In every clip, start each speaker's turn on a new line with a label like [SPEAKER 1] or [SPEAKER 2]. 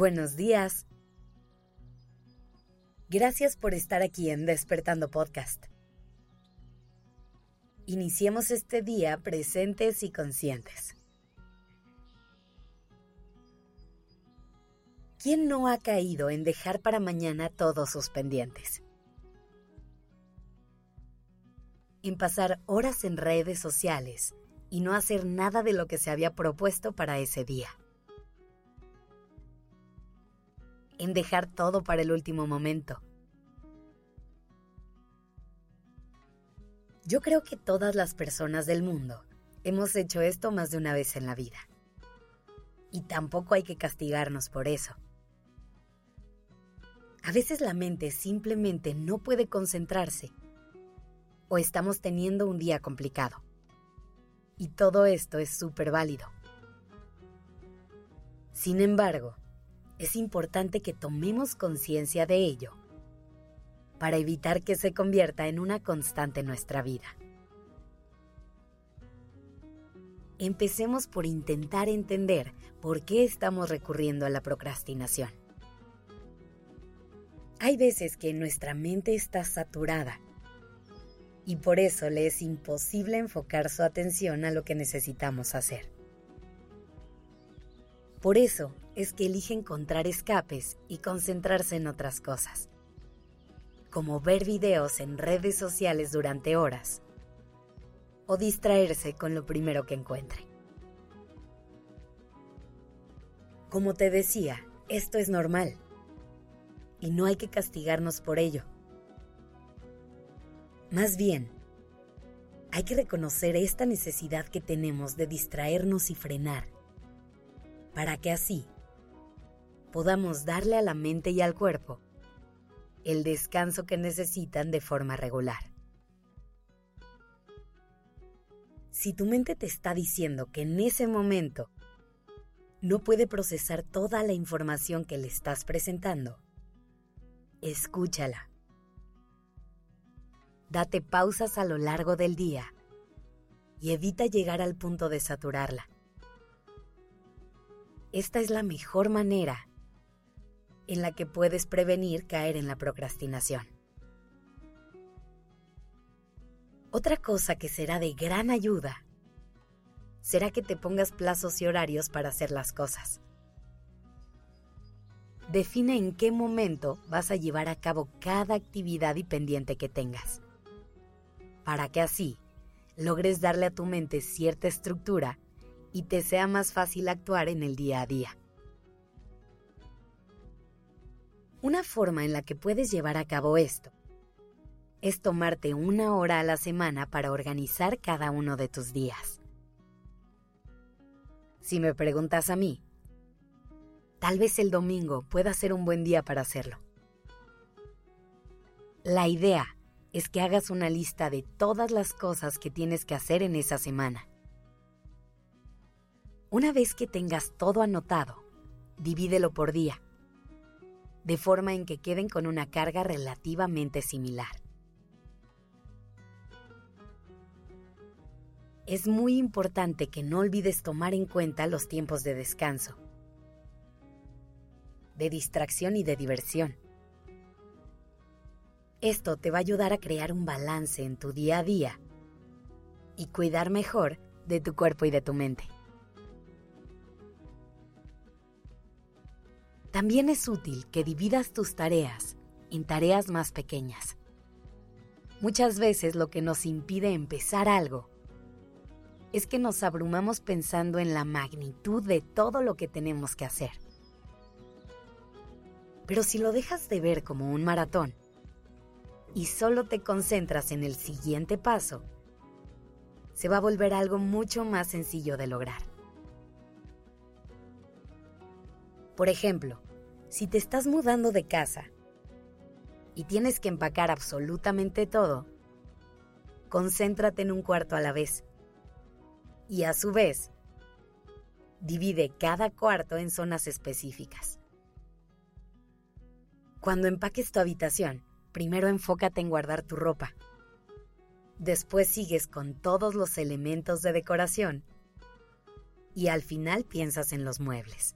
[SPEAKER 1] Buenos días. Gracias por estar aquí en Despertando Podcast. Iniciemos este día presentes y conscientes. ¿Quién no ha caído en dejar para mañana todos sus pendientes? En pasar horas en redes sociales y no hacer nada de lo que se había propuesto para ese día. En dejar todo para el último momento. Yo creo que todas las personas del mundo hemos hecho esto más de una vez en la vida. Y tampoco hay que castigarnos por eso. A veces la mente simplemente no puede concentrarse o estamos teniendo un día complicado. Y todo esto es súper válido. Sin embargo, es importante que tomemos conciencia de ello para evitar que se convierta en una constante en nuestra vida. Empecemos por intentar entender por qué estamos recurriendo a la procrastinación. Hay veces que nuestra mente está saturada y por eso le es imposible enfocar su atención a lo que necesitamos hacer. Por eso es que elige encontrar escapes y concentrarse en otras cosas, como ver videos en redes sociales durante horas o distraerse con lo primero que encuentre. Como te decía, esto es normal y no hay que castigarnos por ello. Más bien, hay que reconocer esta necesidad que tenemos de distraernos y frenar para que así podamos darle a la mente y al cuerpo el descanso que necesitan de forma regular. Si tu mente te está diciendo que en ese momento no puede procesar toda la información que le estás presentando, escúchala. Date pausas a lo largo del día y evita llegar al punto de saturarla. Esta es la mejor manera en la que puedes prevenir caer en la procrastinación. Otra cosa que será de gran ayuda será que te pongas plazos y horarios para hacer las cosas. Define en qué momento vas a llevar a cabo cada actividad y pendiente que tengas, para que así logres darle a tu mente cierta estructura y te sea más fácil actuar en el día a día. Una forma en la que puedes llevar a cabo esto es tomarte una hora a la semana para organizar cada uno de tus días. Si me preguntas a mí, tal vez el domingo pueda ser un buen día para hacerlo. La idea es que hagas una lista de todas las cosas que tienes que hacer en esa semana una vez que tengas todo anotado, divídelo por día, de forma en que queden con una carga relativamente similar. Es muy importante que no olvides tomar en cuenta los tiempos de descanso, de distracción y de diversión. Esto te va a ayudar a crear un balance en tu día a día y cuidar mejor de tu cuerpo y de tu mente. También es útil que dividas tus tareas en tareas más pequeñas. Muchas veces lo que nos impide empezar algo es que nos abrumamos pensando en la magnitud de todo lo que tenemos que hacer. Pero si lo dejas de ver como un maratón y solo te concentras en el siguiente paso, se va a volver algo mucho más sencillo de lograr. Por ejemplo, si te estás mudando de casa y tienes que empacar absolutamente todo, concéntrate en un cuarto a la vez. Y a su vez, divide cada cuarto en zonas específicas. Cuando empaques tu habitación, primero enfócate en guardar tu ropa. Después sigues con todos los elementos de decoración y al final piensas en los muebles.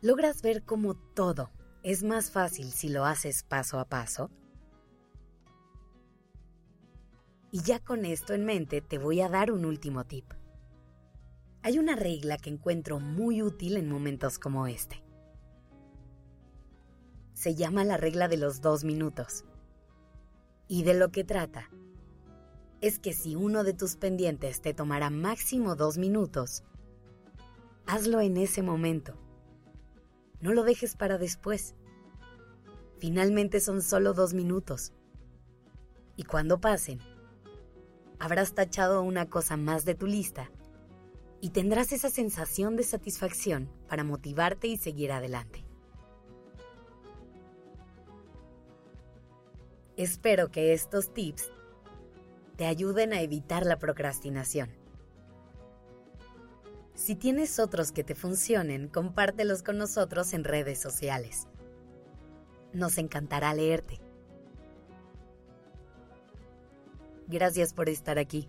[SPEAKER 1] ¿Logras ver cómo todo es más fácil si lo haces paso a paso? Y ya con esto en mente te voy a dar un último tip. Hay una regla que encuentro muy útil en momentos como este. Se llama la regla de los dos minutos. Y de lo que trata es que si uno de tus pendientes te tomará máximo dos minutos, hazlo en ese momento. No lo dejes para después. Finalmente son solo dos minutos. Y cuando pasen, habrás tachado una cosa más de tu lista y tendrás esa sensación de satisfacción para motivarte y seguir adelante. Espero que estos tips te ayuden a evitar la procrastinación. Si tienes otros que te funcionen, compártelos con nosotros en redes sociales. Nos encantará leerte. Gracias por estar aquí.